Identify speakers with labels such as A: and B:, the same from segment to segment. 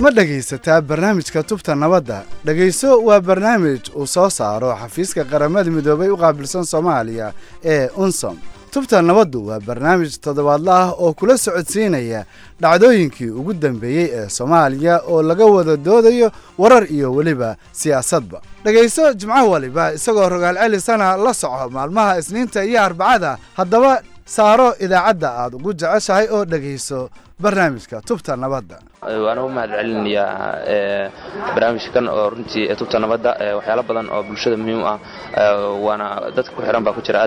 A: ma dhegaysataa barnaamijka tubta nabadda? Dhegayso waa barnaamij uu soo saaro xafiiska qaramada midoobay u qaabilsan soomaaliya ee unsom tubta nabaddu waa barnaamij toddobaadla ah oo kula socodsiinaya dhacdooyinkii ugu dambeeyey ee soomaaliya oo laga wada doodayo warar iyo weliba siyaasadba. Dhegayso jimco waliba isagoo rogaal celisana la soco maalmaha isniinta iyo arbacada haddaba saaro idaacadda aad ugu jeceshahay oo dhegayso barnaamijka tubta nabadda.
B: Waana u mahad celinayaa barnaamijkan oo runtii tubta nabadda waxyaalo badan oo bulshada muhiim ah waana dadka ku xihan baa ku jira.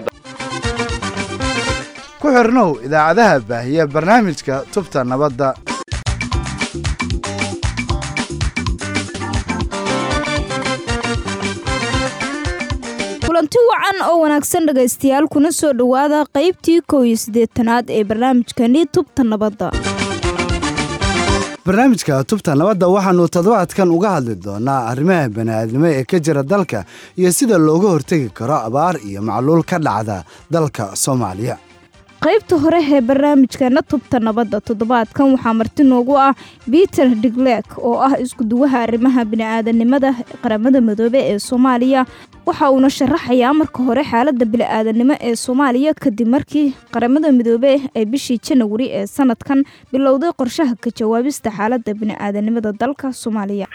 A: Ku xirnow idaacadaha baahiya barnaamijka tubta nabadda
C: kulanti wacan oo wanaagsan dhegaystayaal kuna soo dhowaada qaybtii kow iyo siddeetanaad ee barnaamijkani tubta nabadda.
A: Barnaamijka tubta nabadda waxaannu toddobaadkan uga hadli doonaa arrimaha bani'aadnimo ee ka jira dalka iyo sida looga hortegi karo abaar iyo macluul ka dhacda dalka soomaaliya
C: qaybta hore ee barnaamijkana tubta nabadda toddobaadkan waxaa marti noogu ah peter digleek oo ah iskuduwaha arrimaha bini'aadanimada qaramada midoobe ee soomaaliya. Waxa uuna sharaxayaa marka hore xaaladda bini'aadanimo ee soomaaliya kadib markii qaramada midoobe ay bishii janawari ee sanadkan bilowday qorshaha ka jawaabista xaaladda bini'aadanimada dalka soomaaliya.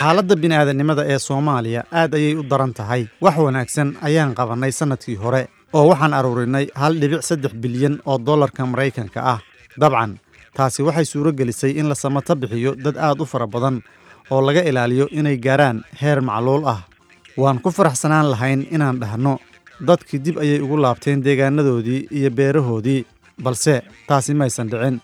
D: Xaaladda bini'aadanimada ee soomaaliya aad ayay u daran tahay. Wax wanaagsan ayaan qabannay sannadkii hore oo waxaan aruurinay hal dhibic saddex bilyan oo dollarka maraykanka ah. Dabcan taasi waxay suuro gelisay in la samato bixiyo dad aad u fara badan oo laga ilaaliyo inay gaaraan heer macluul ah. Waan ku faraxsanaan lahayn inaan dhahno dadkii dib ayay ugu laabteen deegaanadoodii iyo beerahoodii balse taasi maysan dhicin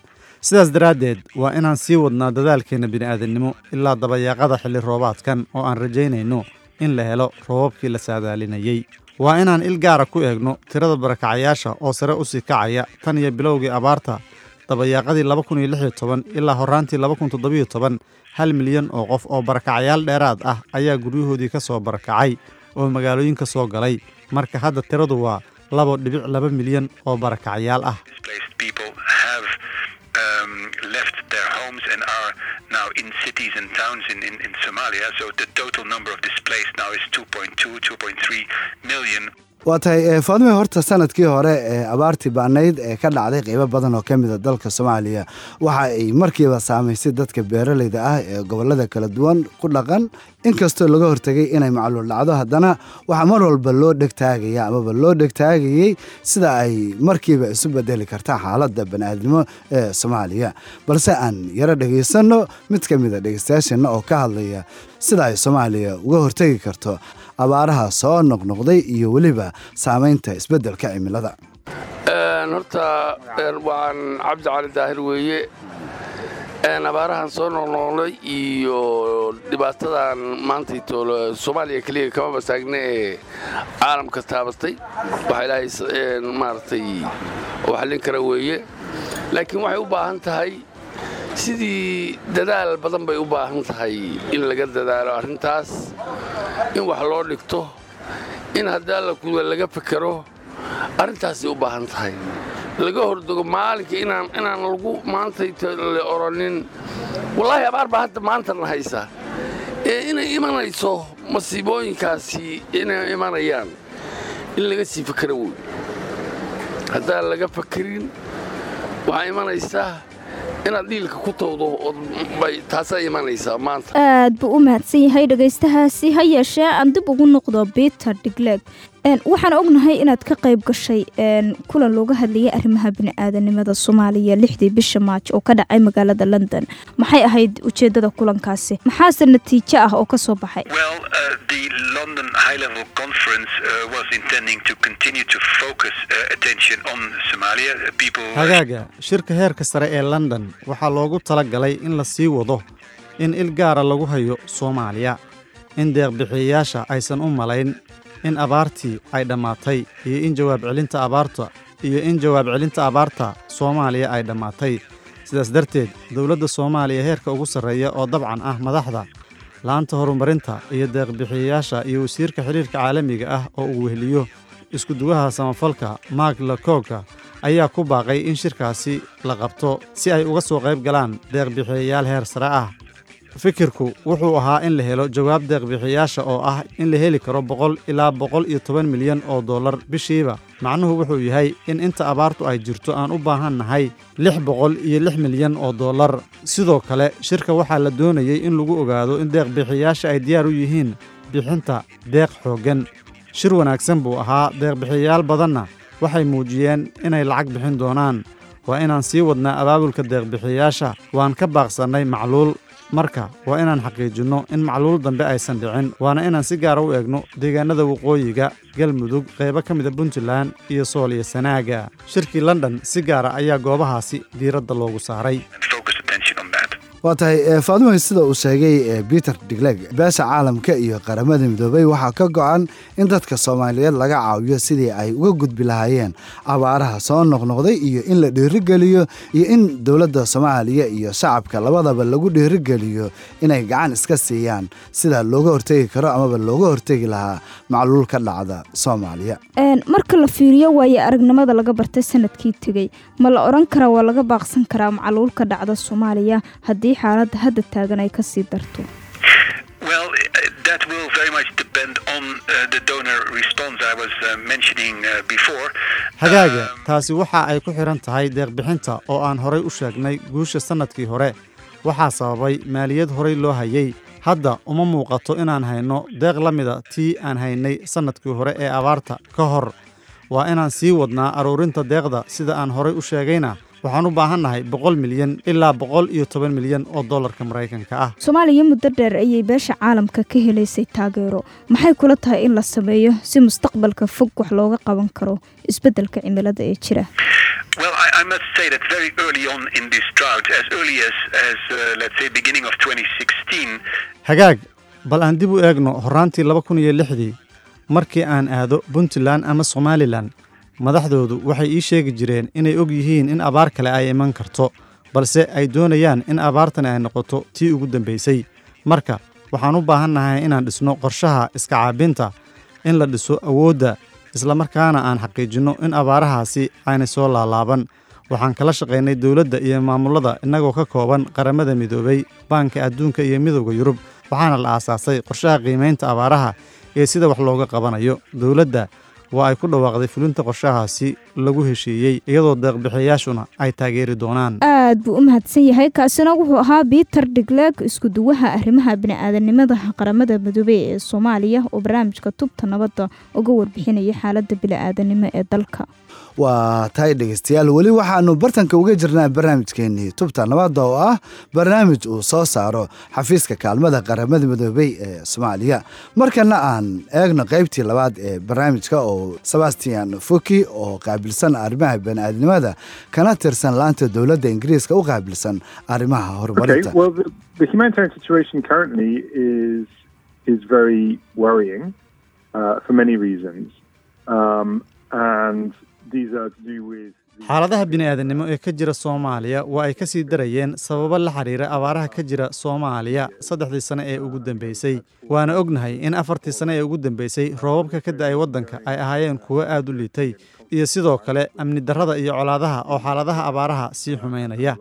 D: sidaas daraaddeed waa inaan sii wadnaa dadaalkeenna bini'aadannimo ilaa dabayaaqada xilli roobaadkan oo aan rajaynayno in la helo roobabkii la saadaalinayey waa inaan il gaara ku eegno tirada barakacayaasha oo sare u sii kacaya tan iyo bilowgii abaarta dabayaaqadii laba kun iyo ilaa toban hal milyan oo qof oo barakacayaal dheeraad ah ayaa guryahoodii ka soo barakacay oo magaalooyinka soo galay. Marka hadda tiradu waa laba dhibic laba milyan oo barakacayaal ah
E: now in cities and towns in, in, in Somalia. So the total number of displaced now is 2.2, 2.3 million.
A: Waa tahay faadime horta sannadkii hore ee abaartii baanayd ee ka dhacday qeybo badan oo ka mida dalka soomaaliya. Waxa ay markiiba saamaysay dadka beeraleyda ah ee gobollada kala duwan ku dhaqan. Inkastoo laga hortegay inay macluul dhacdo haddana waxaa mar walba loo dhegtaagaya amaba loo dhegtaagayey sida ay markiiba isu bedeli karta xaaladda bani'aadnimo ee soomaaliya. Balse aan yaro dhegaysanno mid ka mida dhegeystayaasheenna oo ka hadlaya sida ay soomaaliya uga hortegi karto abaaraha soo noqnoqday iyo weliba saamaynta isbeddelka cimilada.
F: Horta waan cabdi cali daahir weeye. Abaarahan soo noqnoqday iyo dhibaatadan maanta soomaaliya keliya kama basaagna ee caalamka taabatay waxa ilaahay maaragtay oo xallin kara weeye. Laakiin waxay u baahan tahay sidii dadaal badan bay u baahan tahay in laga dadaalo arrintaas in wax loo dhigto in haddii alla kuda laga fekero arrintaasay u baahan tahay. Laga hordego maalinka inaan lagu maantayta la oranin wallaahi abaar baa hadda maantana haysa. Ee inay imanayso masiibooyinkaasi inay imanayaan in laga sii fakero wey. Haddaan laga fakerin waxaa imanaysaa inaad dhiilka ku tawdo taasaa imanaysaa maanta.
C: Aad buu u mahadsan yahay dhegaystahaasi ha yeeshee aan dib ugu noqdo peter digleeg waxaan ognahay inaad ka qayb gashay kulan looga hadlayay arrimaha bini'aadanimada soomaaliya lixdii bisha maaj oo ka dhacay magaalada london. Maxay ahayd ujeeddada kulankaasi? Maxaase natiijo ah oo ka soo baxay?
D: Hagaaga shirka heerka sare ee london waxaa loogu tala galay in la sii wado in il gaara lagu hayo soomaaliya. In deeqbixiyayaasha aysan u malayn in abaartii ay dhammaatay iyo in jawaab celinta abaarta iyo in jawaab celinta abaarta soomaaliya ay dhammaatay. Sidaas darteed dowladda soomaaliya heerka ugu sarreeya oo dabcan ah madaxda laanta horumarinta iyo deeqbixiyayaasha iyo wasiirka xidhiirka caalamiga ah oo uu weheliyo iskuduwaha samafalka mark lakoga ayaa ku baaqay in shirkaasi la qabto si ay uga soo qayb galaan deeqbixiyayaal heer sare ah fikirku wuxuu ahaa in la helo jawaab deeqbixiyayaasha oo ah in la heli karo boqol ilaa boqol iyo toban milyan oo dollar bishiiba. Macnuhu wuxuu yahay in inta abaartu ay jirto aan u baahan nahay lix boqol iyo lix milyan oo dollar. Sidoo kale shirka waxaa la doonayey in lagu ogaado in deeqbixiyayaasha ay diyaar u yihiin bixinta deeq xooggan. Shir wanaagsan buu ahaa deeqbixiyayaal badanna. Waxay muujiyeen inay lacag bixin doonaan. Waa inaan sii wadnaa abaabulka deeqbixiyayaasha waan ka baaqsannay macluul marka waa inaan xaqiijinno in macluul dambe aysan dhicin waana inaan si gaara u eegno deegaanada waqooyiga galmudug qaybo ka mida puntland iyo sool iyo sanaaga. Shirkii london si gaara ayaa goobahaasi diiradda loogu saaray
A: waa tahay faadimo sida uu sheegay peter digleg beesha caalamka iyo qaramada midoobay waxaa ka go-an in dadka soomaaliyeed laga caawiyo sidii ay uga gudbi lahaayeen abaaraha soo noqnoqday iyo in la dhiirigeliyo iyo in dowladda soomaaliya iyo shacabka labadaba lagu dhiirigeliyo inay gacan iska siiyaan sida looga hortegi karo amaba looga hortegi lahaa macluul ka dhacda soomaaliya.
C: Marka la fiiriyo waaye aragnimada laga bartay sannadkii tegey ma la odhan karaa waa laga baaqsan karaa macluul dhacda soomaaliya haddii xaaladda hadda taagan ay ka sii darto.
D: Hagaaga taasi waxa ay ku xidhan tahay deeqbixinta oo aan horay u sheegnay guusha sannadkii hore. Waxaa sababay maaliyad horay loo hayey hadda uma muuqato inaan hayno deeq la mida tii aan haynay sannadkii hore ee abaarta ka hor. Waa inaan sii wadnaa aruurinta deeqda sida aan horay u sheegayna waxaan u baahannahay boqol milyan ilaa boqol iyo toban milyan oo dollarka maraykanka ah.
C: Soomaaliya muddo dheer ayay beesha caalamka ka helaysay taageero. Maxay kula tahay in la sameeyo si mustaqbalka fog wax looga qaban karo isbeddelka cimilada ee jira?
E: Well, I, I must say that very early on in this drought, as early as, as uh, let's say, beginning of 2016,
D: hagaag bal aan dib u eegno horraantii laba kun iyo lixdii markii aan aado puntland ama somalilan madaxdoodu waxay ii sheegi jireen inay og yihiin in abaar kale ay iman karto balse ay doonayaan in abaartani ay noqoto tii ugu dambaysay marka waxaan u baahannahay inaan dhisno qorshaha iska caabinta in la dhiso awoodda islamarkaana aan xaqiijinno in abaarahaasi aanay soo laalaaban. Waxaan kala shaqaynay dowladda iyo maamullada innagoo ka kooban qaramada midoobay baanka adduunka iyo midowda yurub waxaana la aasaasay qorshaha qiimaynta abaaraha ee sida wax looga qabanayo. Dowladda waa ay ku dhawaaqday fulinta qorshahaasi lagu heshiiyey iyadoo deeqbixiyayaashuna ay taageeri doonaan.
C: Aad buu u mahadsan yahay kaasina wuxuu ahaa peter digleeg iskuduwaha arrimaha bini'aadanimada qaramada midoobey ee soomaaliya oo barnaamijka tubta nabadda uga warbixinaya xaaladda bini'aadanimo ee dalka
A: waa tahay dhegeystayaal. Weli waxaanu bartanka uga jirnaa barnaamijkeenii tubta nabadda oo ah barnaamij uu soo saaro xafiiska kaalmada qaramada midoobey ee soomaaliya. Markana aan eegno qaybtii labaad ee barnaamijka oo sebastian foki oo qaabilsan arrimaha bani'aadnimada kana tirsan laanta dowladda ingiriiska u qaabilsan arrimaha horumarinta
D: Xaaladaha bini'aadanimo ee ka jira soomaaliya waa ay ka sii darayeen sababo la xiriira abaaraha ka jira soomaaliya saddexdii sane ee ugu dambeysay. Waana ognahay in afartii sane ee ugu dambeysay roobabka ka da'ay waddanka ay ahaayeen kuwo aad u liitay iyo sidoo kale amni darrada iyo colaadaha oo xaaladaha abaaraha sii xumaynaya.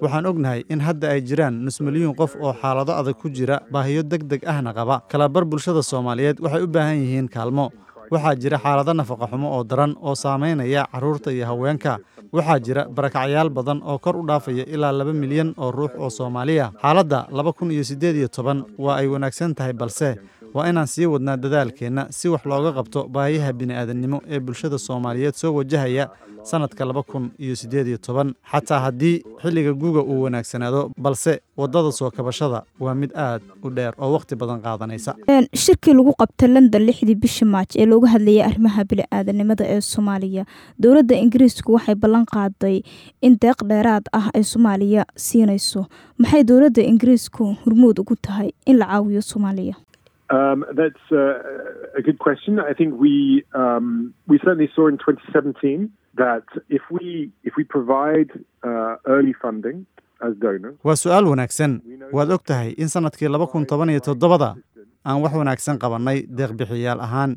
D: Waxaan ognahay in hadda ay jiraan nus milyuun qof oo xaalado adag ku jira baahiyo deg deg ahna qaba. Kalabar bulshada soomaaliyeed waxay u baahan yihiin kaalmo waxaa jira xaalado nafaqa xumo oo daran oo saamaynaya carruurta iyo haweenka. Waxaa jira barakacyaal badan oo kor u dhaafaya ilaa laba milyan oo ruux oo soomaaliya. Xaaladda laba kun iyo siddeed iyo toban waa ay wanaagsan tahay balse waa inaan sii wadnaa dadaalkeenna si wax looga qabto baahiyaha bini'aadannimo ee bulshada soomaaliyeed soo wajahaya sannadka laba kun iyo siddeed iyo toban. Xataa haddii xilliga guga uu wanaagsanaado balse waddada soo kabashada waa mid aad u dheer oo wakhti badan qaadanaysa.
C: Shirkii lagu qabtay london lixdii bishii maaj ee looga hadlayay arrimaha bini'aadanimada ee soomaaliya dowladda ingiriisku waxay ballan qaaday in deeq dheeraad ah ay soomaaliya siinayso. Maxay dowladda ingiriisku hormuud ugu tahay in la caawiyo soomaaliya
G: Um, that's uh, a good question. I think we um, we certainly saw in 2017 that if we if we provide uh, early funding as donors,
D: waa su'aal wanaagsan. waad og tahay in sannadkii laba kun toban iyo toddobada aan wax wanaagsan qabannay deeqbixiyaal ahaan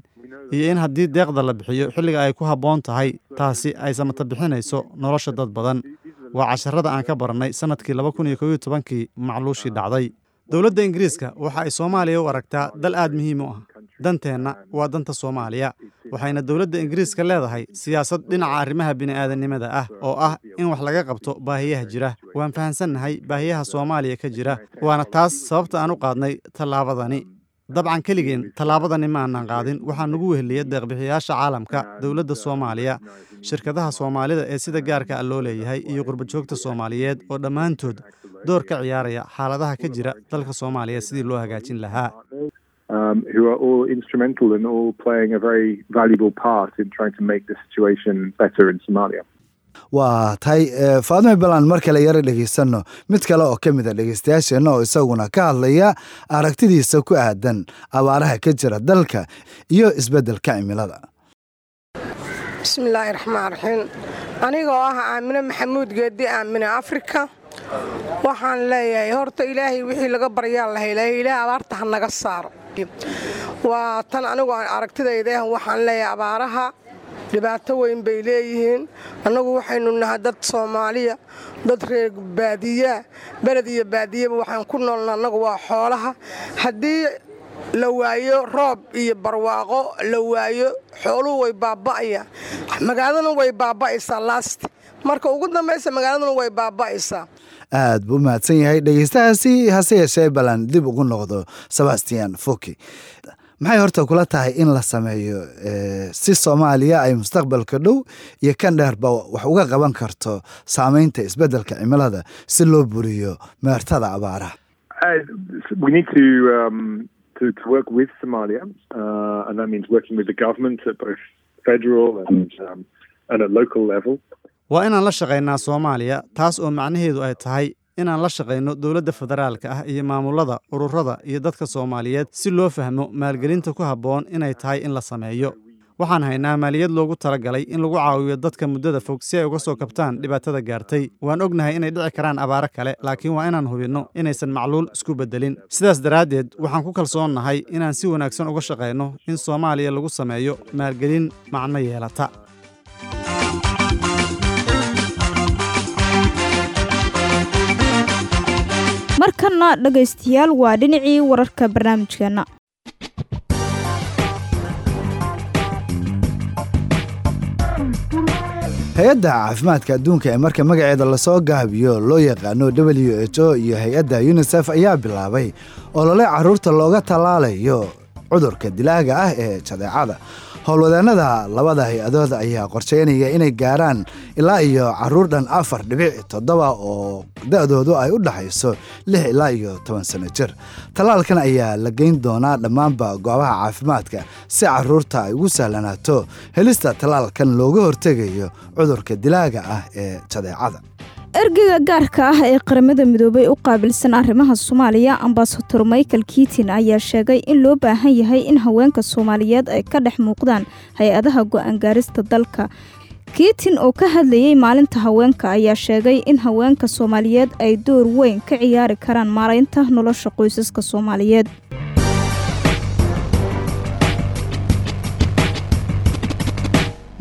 D: iyo in haddii deeqda la bixiyo xilliga ay ku habboon tahay taasi ay samata bixinayso nolosha dad badan. Waa casharada aan ka barannay sannadkii laba kun iyo kow iyo tobankii macluushii dhacday dowladda ingiriiska waxa ay soomaaliya u aragtaa dal aad muhiim u ah. Danteenna waa danta soomaaliya waxayna dowladda ingiriiska leedahay siyaasad dhinaca arrimaha bini'aadanimada ah oo ah in wax laga qabto baahiyaha jira. Waan fahansannahay baahiyaha soomaaliya ka jira waana taas sababta aan u qaadnay tallaabadani dabcan keligeen tallaabadani ma aanan qaadin. Waxaa nugu weheliya deeqbixiyaasha caalamka dowladda soomaaliya shirkadaha soomaalida ee sida gaarka ah loo leeyahay iyo qurbajoogta soomaaliyeed oo dhammaantood door ka ciyaaraya xaaladaha ka jira dalka soomaaliya sidii loo hagaajin lahaa
A: waa tahay faadime balan mar kale yaro dhegeysanno mid kale oo ka mid a dhegeystayaasheenna oo isaguna ka hadlaya aragtidiisa ku aadan abaaraha ka jira dalka iyo isbeddelka cimilada.
H: Bismillaahi raxmaan raxiim anigoo ah aamine maxamuud geedi aamine afrika waxaan leeyahay horta ilaahay wixii laga baryaa la helay ilaah abaarta ha naga saaro. Waa tan anigu aragtidayda waxaan leeyahay abaaraha dhibaato weyn bay leeyihiin. Annagu waxaynu nahay dad soomaaliya dad reer baadiyaa beled iyo baadiyaba waxaan ku noolna annagu waa xoolaha. Haddii la waayo roob iyo barwaaqo la waayo xooluhu way baaba'ayaan. Magaaladuna way baaba'aysaa laast marka ugu dambaysa magaaladuna way baaba'aysaa.
A: Aad buu mahadsan yahay dhegeystahaasi hase yeeshee balan dib ugu noqdo sebastian foki maxay horta kula tahay in la sameeyo si soomaaliya ay mustaqbalka dhow iyo kan dheerba wax uga qaban karto saameynta isbeddelka cimilada si loo buriyo meertada abaaraha
G: we need to um, to, to work with Somalia, and that means working with the government at both federal and and at local level.
D: waa inaan la shaqaynaa soomaaliya taas oo macnaheedu ay tahay inaan la shaqayno dowladda federaalka ah iyo maamulada ururada iyo dadka soomaaliyeed si loo fahmo maalgelinta ku habboon inay tahay in la sameeyo. Waxaan haynaa maaliyad loogu talagalay in lagu caawiyo dadka muddada fog si ay uga soo kabtaan dhibaatada gaartay. Waan ognahay inay dhici karaan abaaro kale laakiin waa inaan hubinno inaysan macluul isku beddelin. Sidaas daraaddeed waxaan ku kalsoonnahay inaan si wanaagsan uga shaqayno in soomaaliya lagu sameeyo maalgelin macno yeelata
C: markana dhegaystayaal waa dhinacii wararka barnaamijkeenna
A: hay'adda caafimaadka adduunka ee marka magaceeda la soo gaabiyo loo yaqaano w h o iyo hay'adda yunisef ayaa bilaabay olole carruurta looga tallaalayo cudurka dilaaga ah ee jadeecada howlwadeennada labada hay'adood ayaa qorsheynaya inay gaaraan ilaa iyo carruur dhan afar dhibic toddoba oo da-doodu ay u dhaxayso lix ilaa iyo toban sano jir. Tallaalkan ayaa la geyn doonaa dhammaanba goobaha caafimaadka si carruurta ay ugu sahlanaato helista tallaalkan looga hortegayo cudurka dilaaga ah ee jadeecada
C: ergeyga gaarka ah ee qaramada midoobay u qaabilsan arrimaha soomaaliya ambasador michael kiitin ayaa sheegay in loo baahan yahay in haweenka soomaaliyeed ay ka dhex muuqdaan hay'adaha go'aan gaarista dalka. Kiitin oo ka hadlayey maalinta haweenka ayaa sheegay in haweenka soomaaliyeed ay door weyn ka ciyaari karaan maaraynta nolosha qoysaska soomaaliyeed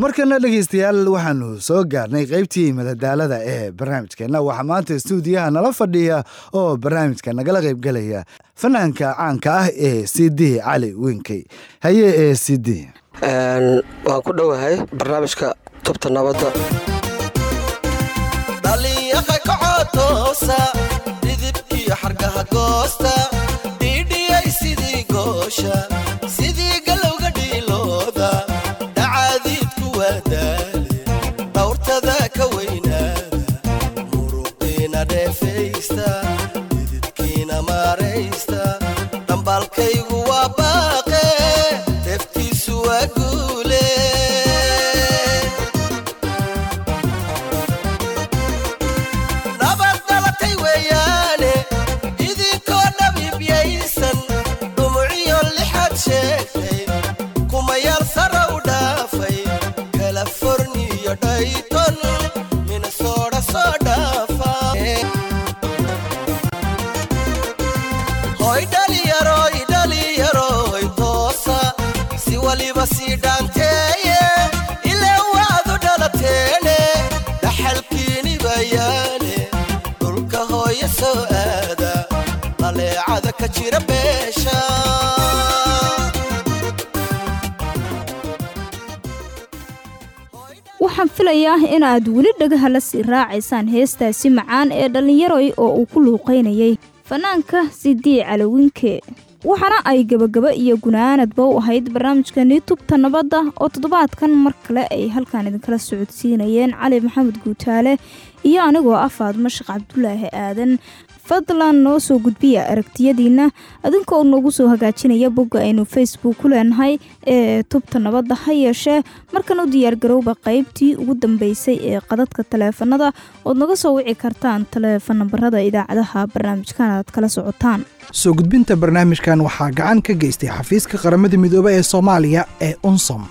A: markana dhegeystayaal waxaanu soo gaarnay qaybtii madadaalada ee barnaamijkeenna. Waxaa maanta stuudiyaha nala fadhiya oo barnaamijka nagala qaybgelaya fanaanka caanka ah ee c d cali winkey haye ee c d.
I: Waan ku dhowahay barnaamijka tubta nabadda
J: ka jira beesha
C: waxaan filayaa in aad weli dhagaha la sii raacaysaan heestaasi macaan ee dhallinyaroy oo uu ku luuqaynayay. Fanaanka sidii calawinke waxaana ay gebagaba iyo gunaanadba u ahayd barnaamijkani tubta nabadda oo toddobaadkan mar kale ay halkan idinkala socodsiinayeen cali maxamed guutaale iyo anigoo ah faadmo sheekh cabdulaahi aadan fadlan noo soo gudbiya aragtiyadiina. Adinkoo noogu soo hagaajinaya bogga aynu facebook ku leenahay ee tubta nabadda ha yeeshee. Markan u diyaargarowba qaybtii ugu dambeysay ee qadadka taleefanada ood naga soo wici kartaan taleefan nambarada idaacadaha barnaamijkan aad kala socotaan.
K: Soo gudbinta barnaamijkan waxaa gacan ka geystay xafiiska qaramada midoobe ee soomaaliya ee unsom